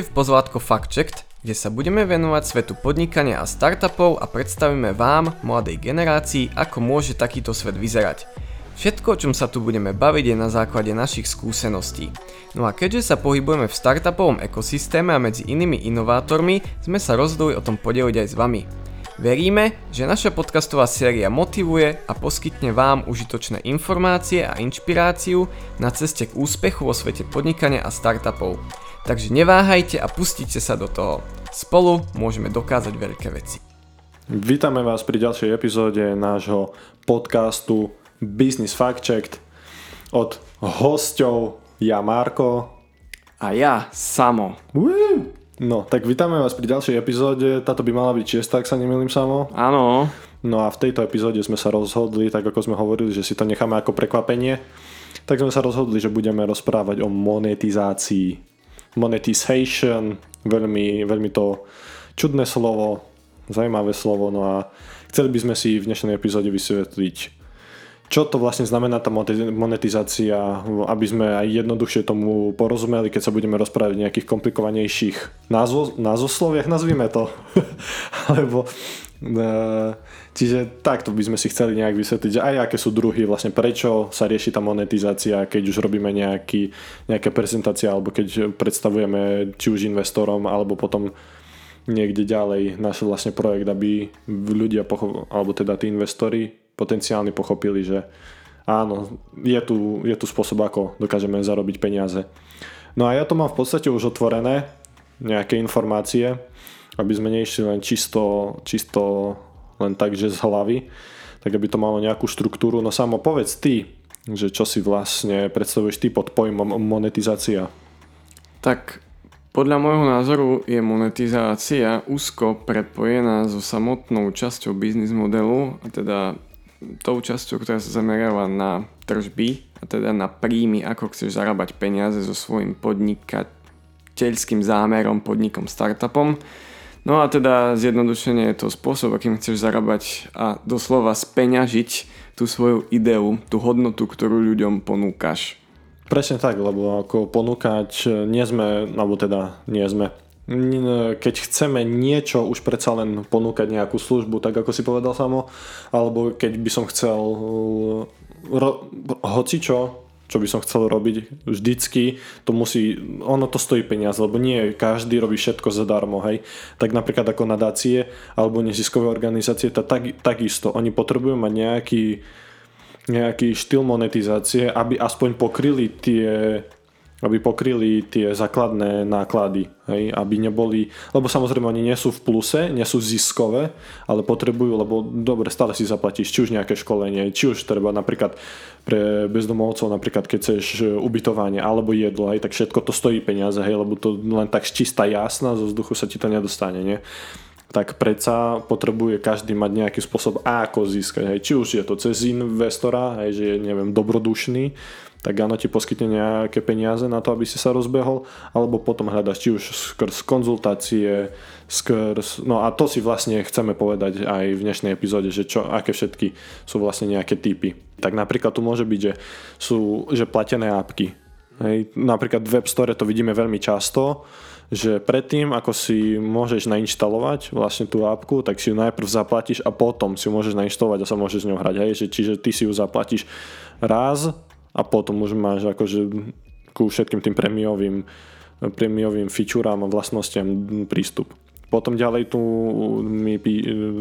v pozvátko Checked, kde sa budeme venovať svetu podnikania a startupov a predstavíme vám, mladej generácii, ako môže takýto svet vyzerať. Všetko, o čom sa tu budeme baviť, je na základe našich skúseností. No a keďže sa pohybujeme v startupovom ekosystéme a medzi inými inovátormi, sme sa rozhodli o tom podeliť aj s vami. Veríme, že naša podcastová séria motivuje a poskytne vám užitočné informácie a inšpiráciu na ceste k úspechu vo svete podnikania a startupov. Takže neváhajte a pustite sa do toho. Spolu môžeme dokázať veľké veci. Vítame vás pri ďalšej epizóde nášho podcastu Business Fact Checked od hostov ja Marko a ja Samo. Woo! No, tak vítame vás pri ďalšej epizóde. Táto by mala byť čiesta, ak sa nemýlim Samo. Áno. No a v tejto epizóde sme sa rozhodli, tak ako sme hovorili, že si to necháme ako prekvapenie, tak sme sa rozhodli, že budeme rozprávať o monetizácii monetization, veľmi, veľmi to čudné slovo, zaujímavé slovo, no a chceli by sme si v dnešnej epizóde vysvetliť, čo to vlastne znamená tá monetizácia, aby sme aj jednoduchšie tomu porozumeli, keď sa budeme rozprávať o nejakých komplikovanejších názvo, názvosloviach, nazvime to. Alebo Čiže takto by sme si chceli nejak vysvetliť, že aj aké sú druhy, vlastne prečo sa rieši tá monetizácia, keď už robíme nejaký, nejaké prezentácie alebo keď predstavujeme či už investorom alebo potom niekde ďalej náš vlastne projekt, aby ľudia, pochop- alebo teda tí investori potenciálni pochopili, že áno, je tu, je tu spôsob, ako dokážeme zarobiť peniaze. No a ja to mám v podstate už otvorené, nejaké informácie, aby sme neišli len čisto, čisto len tak, že z hlavy, tak aby to malo nejakú štruktúru. No samo povedz ty, že čo si vlastne predstavuješ ty pod pojmom monetizácia? Tak podľa môjho názoru je monetizácia úzko prepojená so samotnou časťou biznis modelu, a teda tou časťou, ktorá sa zameriava na tržby, a teda na príjmy, ako chceš zarábať peniaze so svojím podnikateľským zámerom, podnikom, startupom. No a teda zjednodušenie je to spôsob, akým chceš zarábať a doslova speňažiť tú svoju ideu, tú hodnotu, ktorú ľuďom ponúkaš. Presne tak, lebo ako ponúkať nie sme, alebo teda nie sme, keď chceme niečo už predsa len ponúkať nejakú službu, tak ako si povedal samo, alebo keď by som chcel ro, hocičo čo by som chcel robiť vždycky, to musí, ono to stojí peniaze, lebo nie každý robí všetko zadarmo, hej. Tak napríklad ako nadácie alebo neziskové organizácie, to tak, takisto, oni potrebujú mať nejaký, nejaký štýl monetizácie, aby aspoň pokryli tie aby pokryli tie základné náklady, hej, aby neboli, lebo samozrejme oni nie sú v pluse, nie sú ziskové, ale potrebujú, lebo dobre, stále si zaplatíš či už nejaké školenie, či už treba napríklad pre bezdomovcov, napríklad keď chceš ubytovanie alebo jedlo, hej, tak všetko to stojí peniaze, hej, lebo to len tak čistá jasná, zo vzduchu sa ti to nedostane, nie? Tak predsa potrebuje každý mať nejaký spôsob, ako získať. Hej. Či už je to cez investora, hej, že je neviem, dobrodušný, tak áno, ti poskytne nejaké peniaze na to, aby si sa rozbehol, alebo potom hľadaš či už skrz konzultácie, skrz... No a to si vlastne chceme povedať aj v dnešnej epizóde, že čo, aké všetky sú vlastne nejaké typy. Tak napríklad tu môže byť, že sú že platené apky. Hej. Napríklad v Web Store to vidíme veľmi často, že predtým, ako si môžeš nainštalovať vlastne tú apku, tak si ju najprv zaplatíš a potom si ju môžeš nainštalovať a sa môžeš s ňou hrať. Hej. Že, čiže ty si ju zaplatíš raz a potom už máš akože ku všetkým tým prémiovým, prémiovým featureám a vlastnostiam prístup. Potom ďalej tu, my,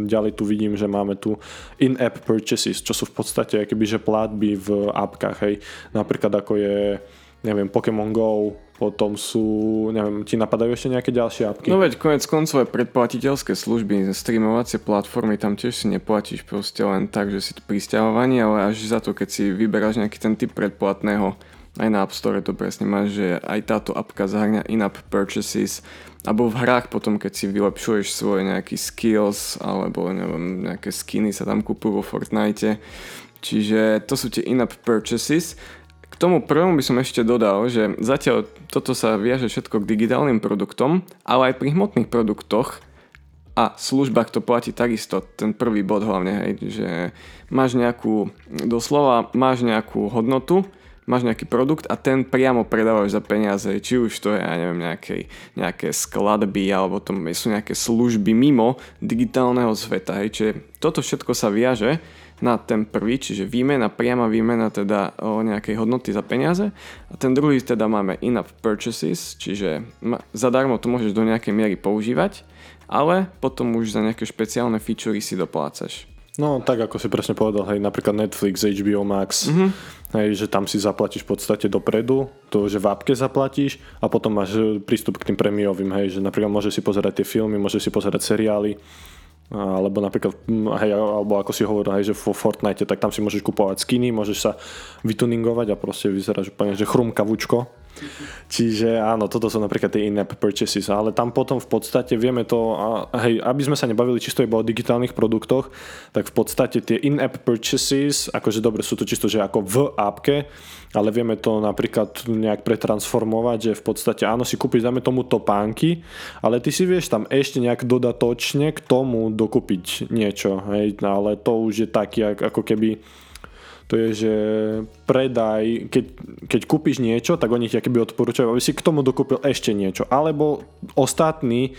ďalej tu vidím, že máme tu in-app purchases, čo sú v podstate že platby v apkách. Hej. Napríklad ako je neviem, Pokémon Go, potom sú, neviem, ti napadajú ešte nejaké ďalšie apky? No veď konec koncov aj predplatiteľské služby, streamovacie platformy, tam tiež si neplatíš proste len tak, že si prisťahovaní, ale až za to, keď si vyberáš nejaký ten typ predplatného, aj na App Store to presne máš, že aj táto apka zahrňa in-app purchases, alebo v hrách potom, keď si vylepšuješ svoje nejaký skills, alebo neviem, nejaké skiny sa tam kúpujú vo Fortnite. Čiže to sú tie in-app purchases tomu prvému by som ešte dodal, že zatiaľ toto sa viaže všetko k digitálnym produktom, ale aj pri hmotných produktoch a službách to platí takisto, ten prvý bod hlavne, hej, že máš nejakú, doslova máš nejakú hodnotu, máš nejaký produkt a ten priamo predávaš za peniaze, či už to je, ja neviem, nejaké, nejaké skladby alebo to sú nejaké služby mimo digitálneho sveta. Hej. Čiže toto všetko sa viaže na ten prvý, čiže výmena, priama výmena teda o nejakej hodnoty za peniaze a ten druhý teda máme in-app purchases, čiže zadarmo to môžeš do nejakej miery používať, ale potom už za nejaké špeciálne featurey si doplácaš. No tak ako si presne povedal, hej, napríklad Netflix, HBO Max, mm-hmm. hej, že tam si zaplatíš v podstate dopredu, to, že v appke zaplatíš a potom máš e, prístup k tým premiovým, hej, že napríklad môžeš si pozerať tie filmy, môžeš si pozerať seriály, alebo napríklad, hej, alebo ako si hovoril, hej, že vo Fortnite, tak tam si môžeš kupovať skiny, môžeš sa vytuningovať a proste vyzeráš úplne, že chrumkavúčko. Čiže áno, toto sú napríklad tie in-app purchases, ale tam potom v podstate vieme to, hej, aby sme sa nebavili čisto iba o digitálnych produktoch, tak v podstate tie in-app purchases, akože dobre, sú to čisto, že ako v appke, ale vieme to napríklad nejak pretransformovať, že v podstate áno, si kúpiš, dáme tomu topánky, ale ty si vieš tam ešte nejak dodatočne k tomu dokúpiť niečo, hej, ale to už je taký ako keby to je, že predaj, keď, keď kúpiš niečo, tak oni ti keby odporúčajú, aby si k tomu dokúpil ešte niečo. Alebo ostatní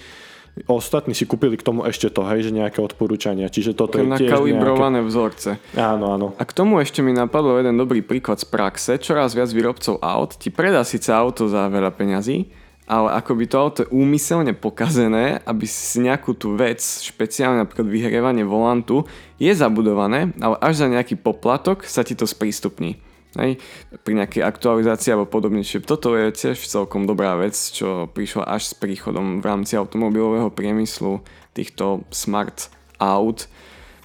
ostatní si kúpili k tomu ešte to, hej, že nejaké odporúčania. Čiže toto je tiež Nakalibrované nejaké... vzorce. Áno, áno. A k tomu ešte mi napadlo jeden dobrý príklad z praxe. Čoraz viac výrobcov aut ti predá síce auto za veľa peňazí, ale ako by to auto je úmyselne pokazené, aby si nejakú tú vec, špeciálne napríklad vyhrievanie volantu, je zabudované, ale až za nejaký poplatok sa ti to sprístupní. Hej, pri nejakej aktualizácii alebo podobne. Čiže toto je tiež celkom dobrá vec, čo prišla až s príchodom v rámci automobilového priemyslu týchto smart aut.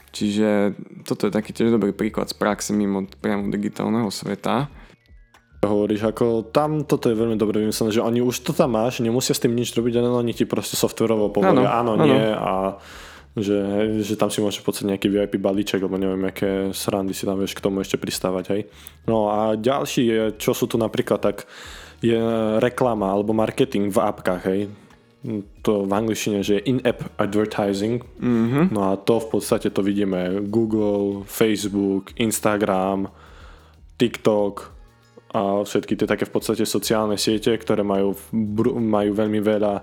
Čiže toto je taký tiež dobrý príklad z praxe mimo priamo digitálneho sveta. Hovoríš, ako tam toto je veľmi dobre vymyslené, že oni už to tam máš, nemusia s tým nič robiť, ale oni ti proste softverovo povedia áno, áno, nie a že, že tam si môžeš podstate nejaký VIP balíček, alebo neviem, aké srandy si tam vieš k tomu ešte pristávať, hej. No a ďalší je, čo sú tu napríklad, tak je reklama alebo marketing v apkách, hej. To v angličtine, že je in-app advertising. Mm-hmm. No a to v podstate to vidíme Google, Facebook, Instagram, TikTok a všetky tie také v podstate sociálne siete, ktoré majú, majú veľmi veľa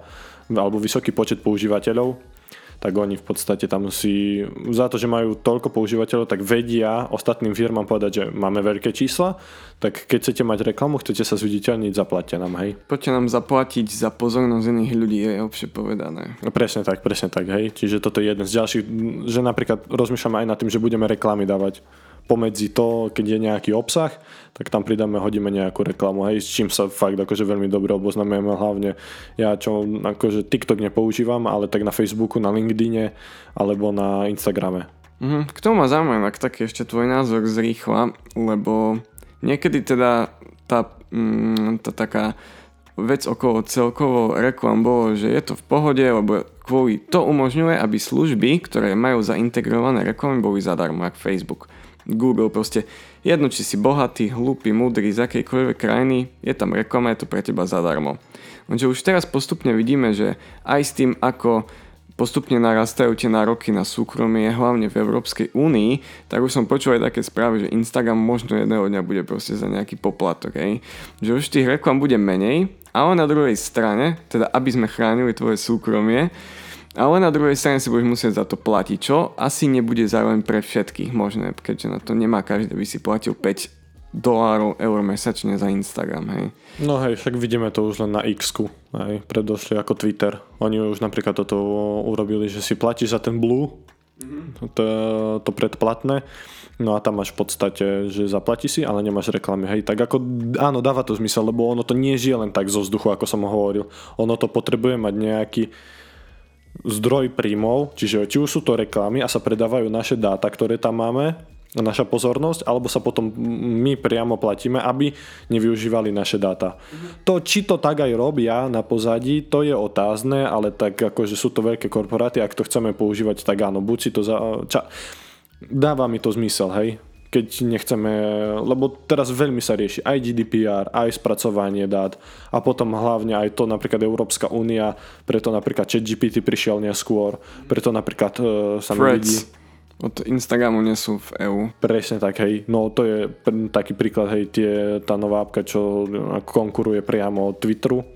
alebo vysoký počet používateľov tak oni v podstate tam si, za to, že majú toľko používateľov, tak vedia ostatným firmám povedať, že máme veľké čísla, tak keď chcete mať reklamu, chcete sa zviditeľniť, zaplatia nám, hej. Poďte nám zaplatiť za pozornosť iných ľudí, je obšie povedané. No, presne tak, presne tak, hej. Čiže toto je jeden z ďalších, že napríklad rozmýšľame aj nad tým, že budeme reklamy dávať pomedzi to, keď je nejaký obsah, tak tam pridáme, hodíme nejakú reklamu, hej, s čím sa fakt akože veľmi dobre oboznamujeme, hlavne ja čo akože TikTok nepoužívam, ale tak na Facebooku, na LinkedIne alebo na Instagrame. Mhm. K tomu ma zaujíma taký ešte tvoj názor z rýchla, lebo niekedy teda tá, mm, tá taká vec okolo celkovo reklam bolo, že je to v pohode, lebo kvôli to umožňuje, aby služby, ktoré majú zaintegrované reklamy, boli zadarmo, ako Facebook. Google proste jedno, či si bohatý, hlúpy, múdry z akejkoľvek krajiny, je tam reklama, je to pre teba zadarmo. Lenže už teraz postupne vidíme, že aj s tým, ako postupne narastajú tie nároky na súkromie, hlavne v Európskej únii, tak už som počul aj také správy, že Instagram možno jedného dňa bude proste za nejaký poplatok, hej. Že už tých reklam bude menej, ale na druhej strane, teda aby sme chránili tvoje súkromie, ale na druhej strane si budeš musieť za to platiť, čo asi nebude zároveň pre všetkých možné, keďže na to nemá každý, by si platil 5 dolárov, eur mesačne za Instagram, hej. No hej, však vidíme to už len na x hej, predošli ako Twitter. Oni už napríklad toto urobili, že si platíš za ten Blue, mm-hmm. to, to predplatné, no a tam máš v podstate, že zaplatíš si, ale nemáš reklamy, hej, tak ako, áno, dáva to zmysel, lebo ono to nie žije len tak zo vzduchu, ako som hovoril. Ono to potrebuje mať nejaký zdroj príjmov, čiže či už sú to reklamy a sa predávajú naše dáta, ktoré tam máme, naša pozornosť, alebo sa potom my priamo platíme, aby nevyužívali naše dáta. To, či to tak aj robia na pozadí, to je otázne, ale tak akože sú to veľké korporáty, ak to chceme používať, tak áno, buď si to za... Ča, dáva mi to zmysel, hej? Keď nechceme, lebo teraz veľmi sa rieši aj GDPR, aj spracovanie dát a potom hlavne aj to napríklad Európska únia, preto napríklad ChatGPT prišiel neskôr, preto napríklad uh, sa vidí Od Instagramu nie sú v EU. Presne tak, hej. No to je taký príklad, hej, tie, tá nová apka, čo konkuruje priamo od Twitteru,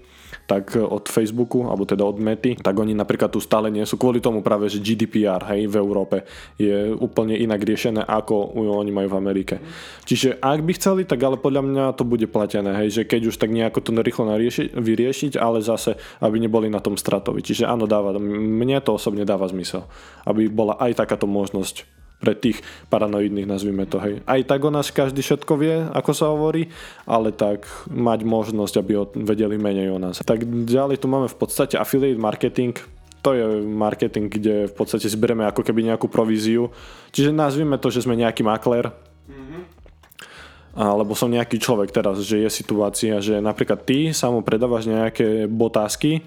tak od Facebooku, alebo teda od Mety, tak oni napríklad tu stále nie sú kvôli tomu práve, že GDPR hej, v Európe je úplne inak riešené, ako oni majú v Amerike. Čiže ak by chceli, tak ale podľa mňa to bude platené, hej, že keď už tak nejako to rýchlo narieši, vyriešiť, ale zase, aby neboli na tom stratovi. Čiže áno, dáva, mne to osobne dáva zmysel, aby bola aj takáto možnosť pre tých paranoidných, nazvime to, hej. Aj tak o nás každý všetko vie, ako sa hovorí, ale tak mať možnosť, aby o, vedeli menej o nás. Tak ďalej tu máme v podstate affiliate marketing, to je marketing, kde v podstate zbereme ako keby nejakú províziu. Čiže nazvime to, že sme nejaký makler, alebo som nejaký človek teraz, že je situácia, že napríklad ty sa mu predávaš nejaké botázky,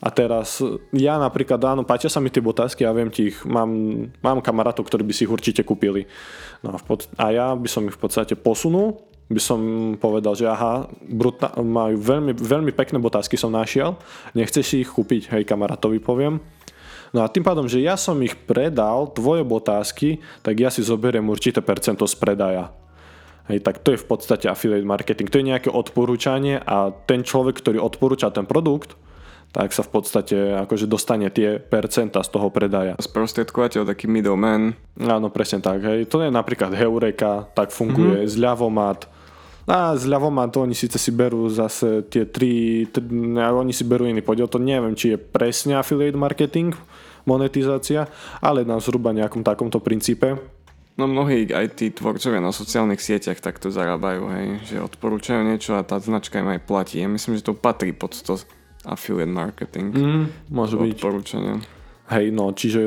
a teraz ja napríklad, áno, páčia sa mi tie botázky a viem ti ich, mám, mám kamarátov, ktorí by si ich určite kúpili. No a, pod, a ja by som ich v podstate posunul, by som povedal, že aha, brutá, majú veľmi, veľmi pekné botázky som našiel, nechceš si ich kúpiť, hej kamarátovi poviem. No a tým pádom, že ja som ich predal, tvoje botázky, tak ja si zoberiem určité percento z predaja. Hej, tak to je v podstate affiliate marketing. To je nejaké odporúčanie a ten človek, ktorý odporúča ten produkt, tak sa v podstate akože dostane tie percenta z toho predaja. Sprostredkovateľ, taký middleman. Áno, presne tak. Hej. To je napríklad Heureka, tak funguje, mm-hmm. zľavomat. A zľavomat, oni síce si berú zase tie tri, tri oni si berú iný podiel, to neviem, či je presne affiliate marketing, monetizácia, ale na zhruba nejakom takomto princípe. No mnohí aj tí tvorcovia na sociálnych sieťach takto zarábajú, hej, že odporúčajú niečo a tá značka im aj platí. Ja myslím, že to patrí pod to affiliate marketing. Mm, môže byť. Odporúčania. Hej, no, čiže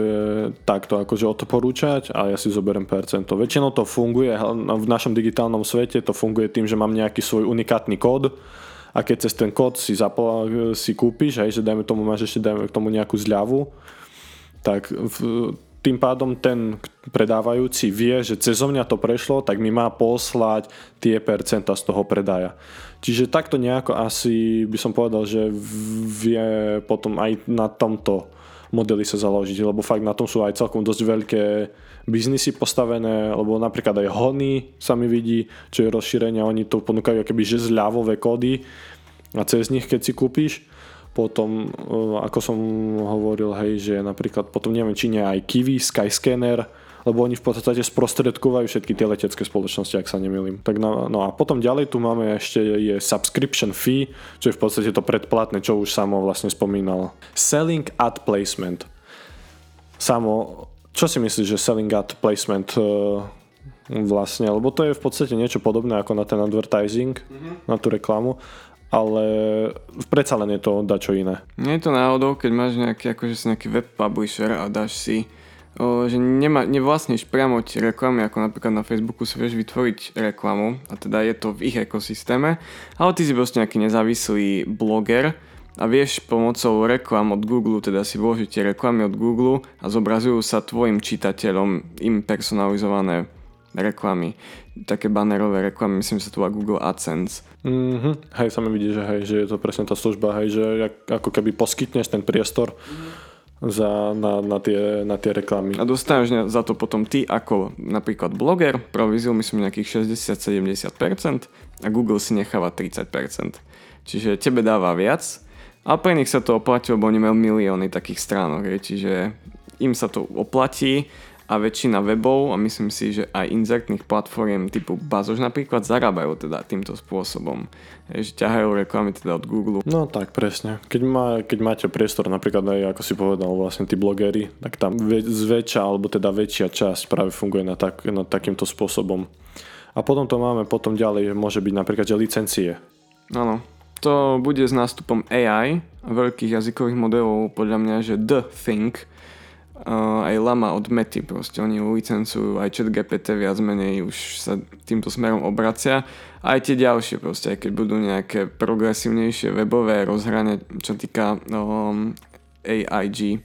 takto akože odporúčať a ja si zoberiem percento. Väčšinou to funguje, v našom digitálnom svete to funguje tým, že mám nejaký svoj unikátny kód a keď cez ten kód si, zapla, si kúpiš, hej, že dajme tomu, máš ešte dajme k tomu nejakú zľavu, tak v, tým pádom ten predávajúci vie, že cez mňa to prešlo, tak mi má poslať tie percenta z toho predaja. Čiže takto nejako asi by som povedal, že vie potom aj na tomto modeli sa založiť, lebo fakt na tom sú aj celkom dosť veľké biznisy postavené, lebo napríklad aj Hony sa mi vidí, čo je rozšírenie, oni to ponúkajú keby že zľavové kódy a cez nich keď si kúpiš, potom, eh, ako som hovoril, hej, že napríklad potom neviem, či aj Kiwi, Skyscanner, lebo oni v podstate sprostredkovajú všetky tie letecké spoločnosti, ak sa nemýlim. Tak no, no a potom ďalej tu máme ešte je subscription fee, čo je v podstate to predplatné, čo už Samo vlastne spomínal. Selling ad placement. Samo, čo si myslíš, že selling ad placement uh, vlastne, lebo to je v podstate niečo podobné ako na ten advertising, mm-hmm. na tú reklamu, ale predsa len je to dačo iné. Nie je to náhodou, keď máš nejaký, akože si nejaký web publisher a dáš si o, že nema, nevlastníš priamo tie reklamy, ako napríklad na Facebooku si vieš vytvoriť reklamu a teda je to v ich ekosystéme, ale ty si proste nejaký nezávislý bloger a vieš pomocou reklam od Google, teda si vložiť tie reklamy od Google a zobrazujú sa tvojim čitateľom im personalizované reklamy. Také banerové reklamy, myslím sa tu Google AdSense. Mm-hmm. Hej, sa mi vidí, že, hej, že je to presne tá služba, hej, že ako keby poskytneš ten priestor za, na, na, tie, na tie reklamy. A dostaneš za to potom ty ako napríklad bloger, províziu myslím nejakých 60-70% a Google si necháva 30%. Čiže tebe dáva viac a pre nich sa to oplatí, lebo oni majú milióny takých stránok, je, čiže im sa to oplatí a väčšina webov a myslím si, že aj inzertných platform typu Bazož napríklad zarábajú teda týmto spôsobom. Že ťahajú reklamy teda od Google. No tak presne. Keď, má, keď máte priestor napríklad aj ako si povedal vlastne tí blogery, tak tam zväčša alebo teda väčšia časť práve funguje na, tak, na takýmto spôsobom. A potom to máme potom ďalej, môže byť napríklad že licencie. Áno. To bude s nástupom AI veľkých jazykových modelov podľa mňa, že The Think uh, aj Lama od Mety, proste oni licencujú, aj chat GPT viac menej už sa týmto smerom obracia. Aj tie ďalšie proste, aj keď budú nejaké progresívnejšie webové rozhranie, čo týka um, AIG,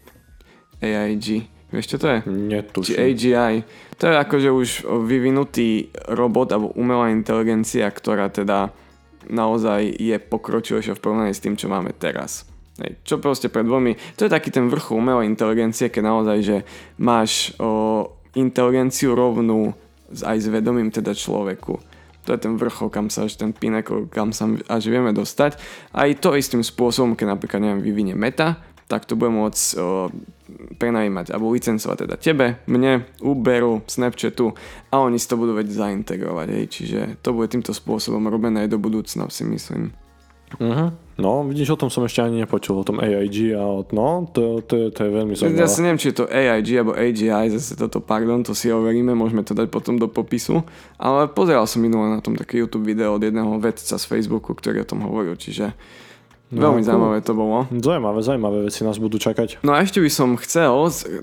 AIG, vieš čo to je? Netuším. Či AGI. To je akože už vyvinutý robot alebo umelá inteligencia, ktorá teda naozaj je pokročilejšia v porovnaní s tým, čo máme teraz. Čo proste pred dvomi, to je taký ten vrchol umelej inteligencie, keď naozaj, že máš o, inteligenciu rovnú aj s vedomím teda človeku. To je ten vrchol, kam sa až ten pinnacle, kam sa až vieme dostať. Aj to istým spôsobom, keď napríklad neviem, vyvinie meta, tak to bude môcť o, prenajímať alebo licencovať teda tebe, mne, Uberu, Snapchatu a oni si to budú vedieť zaintegrovať. Hej. Čiže to bude týmto spôsobom robené aj do budúcna, si myslím. Uh-huh. No, vidíš, o tom som ešte ani nepočul, o tom AIG a o, no, to, to, je, to je veľmi zaujímavé. Ja si neviem, či je to AIG alebo AGI, zase toto, pardon, to si overíme, môžeme to dať potom do popisu, ale pozeral som minulé na tom také YouTube video od jedného vedca z Facebooku, ktorý o tom hovoril, čiže No, Veľmi zaujímavé to bolo. Zaujímavé, zaujímavé veci nás budú čakať. No a ešte by som chcel,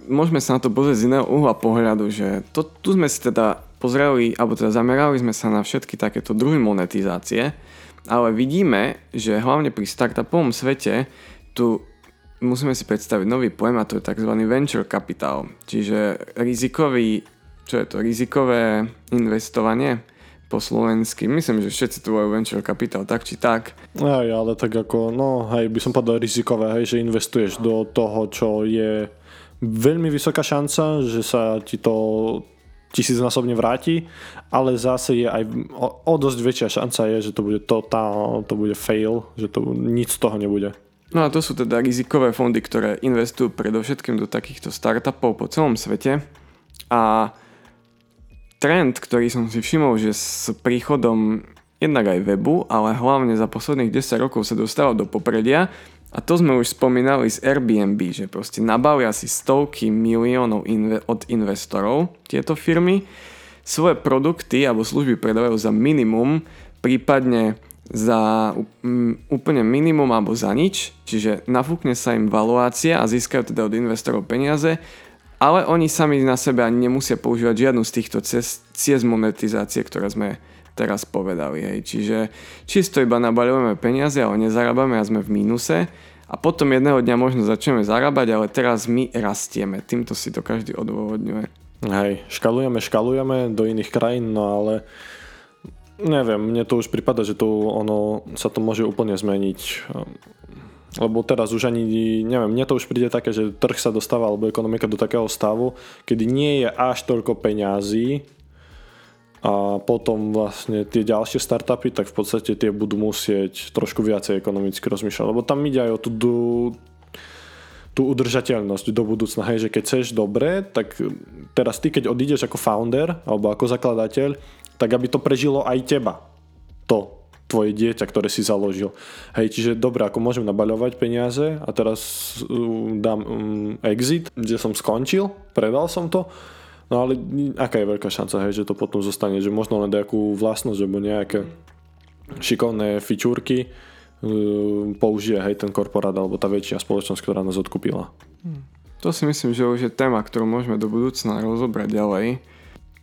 môžeme sa na to pozrieť z iného uhla pohľadu, že to, tu sme si teda pozreli, alebo teda zamerali sme sa na všetky takéto druhy monetizácie, ale vidíme, že hlavne pri startupovom svete tu musíme si predstaviť nový pojem a to je tzv. venture capital, čiže rizikový, čo je to, rizikové investovanie po slovensky. Myslím, že všetci tu majú venture capital, tak či tak. Aj, ale tak ako, no hej, by som povedal rizikové, hej, že investuješ do toho, čo je veľmi vysoká šanca, že sa ti to tisícnásobne vráti, ale zase je aj o, o dosť väčšia šanca je, že to bude totál, to bude fail, že to nič z toho nebude. No a to sú teda rizikové fondy, ktoré investujú predovšetkým do takýchto startupov po celom svete a trend, ktorý som si všimol, že s príchodom jednak aj webu, ale hlavne za posledných 10 rokov sa dostal do popredia a to sme už spomínali z Airbnb, že proste nabavia si stovky miliónov inve- od investorov tieto firmy, svoje produkty alebo služby predávajú za minimum, prípadne za úplne minimum alebo za nič, čiže nafúkne sa im valuácia a získajú teda od investorov peniaze ale oni sami na sebe ani nemusia používať žiadnu z týchto ciest, ciest monetizácie, ktoré sme teraz povedali. Hej. Čiže čisto iba nabaľujeme peniaze, ale nezarábame a sme v mínuse a potom jedného dňa možno začneme zarábať, ale teraz my rastieme. Týmto si to každý odôvodňuje. Hej, škalujeme, škalujeme do iných krajín, no ale neviem, mne to už prípada, že to ono sa to môže úplne zmeniť lebo teraz už ani, neviem, mne to už príde také, že trh sa dostáva, alebo ekonomika do takého stavu, kedy nie je až toľko peňazí a potom vlastne tie ďalšie startupy, tak v podstate tie budú musieť trošku viacej ekonomicky rozmýšľať, lebo tam ide aj o tú, tú udržateľnosť do budúcna, hej, že keď chceš dobre, tak teraz ty, keď odídeš ako founder alebo ako zakladateľ, tak aby to prežilo aj teba. To, tvoje dieťa, ktoré si založil. Hej, čiže dobre, ako môžem nabaľovať peniaze a teraz uh, dám um, exit, kde som skončil, predal som to, no ale aká je veľká šanca, hej, že to potom zostane, že možno len nejakú vlastnosť, alebo nejaké šikovné fičúrky uh, použije hej, ten korporát alebo tá väčšia spoločnosť, ktorá nás odkúpila. Hmm. To si myslím, že už je téma, ktorú môžeme do budúcna rozobrať ďalej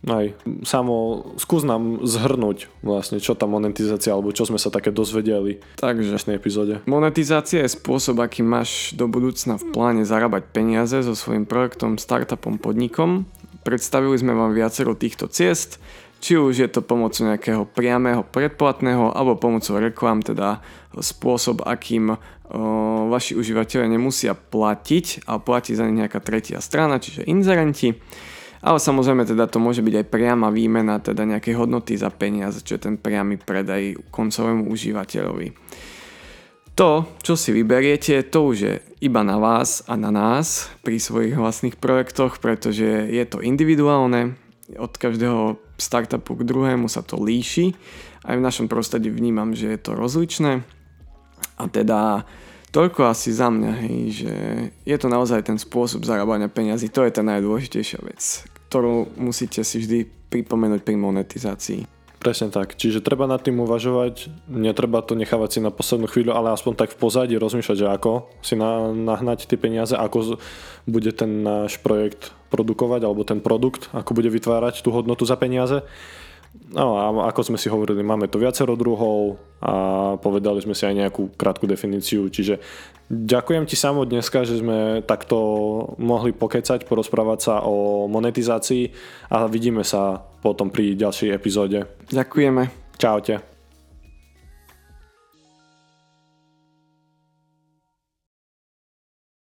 aj samo skús nám zhrnúť vlastne, čo tá monetizácia, alebo čo sme sa také dozvedeli Takže, v dnešnej epizóde. Monetizácia je spôsob, aký máš do budúcna v pláne zarábať peniaze so svojím projektom, startupom, podnikom. Predstavili sme vám viacero týchto ciest, či už je to pomocou nejakého priamého predplatného alebo pomocou reklám, teda spôsob, akým o, vaši užívateľe nemusia platiť a platí za ne nejaká tretia strana, čiže inzerenti. Ale samozrejme teda to môže byť aj priama výmena teda nejakej hodnoty za peniaze, čo je ten priamy predaj koncovému užívateľovi. To, čo si vyberiete, to už je iba na vás a na nás pri svojich vlastných projektoch, pretože je to individuálne, od každého startupu k druhému sa to líši. Aj v našom prostredí vnímam, že je to rozličné. A teda toľko asi za mňa, hej, že je to naozaj ten spôsob zarábania peniazy, to je tá najdôležitejšia vec ktorú musíte si vždy pripomenúť pri monetizácii. Presne tak. Čiže treba nad tým uvažovať, netreba to nechávať si na poslednú chvíľu, ale aspoň tak v pozadí rozmýšľať, že ako si na, nahnať tie peniaze, ako bude ten náš projekt produkovať, alebo ten produkt, ako bude vytvárať tú hodnotu za peniaze. No a ako sme si hovorili, máme tu viacero druhov a povedali sme si aj nejakú krátku definíciu, čiže ďakujem ti samo dneska, že sme takto mohli pokecať, porozprávať sa o monetizácii a vidíme sa potom pri ďalšej epizóde. Ďakujeme. Čaute.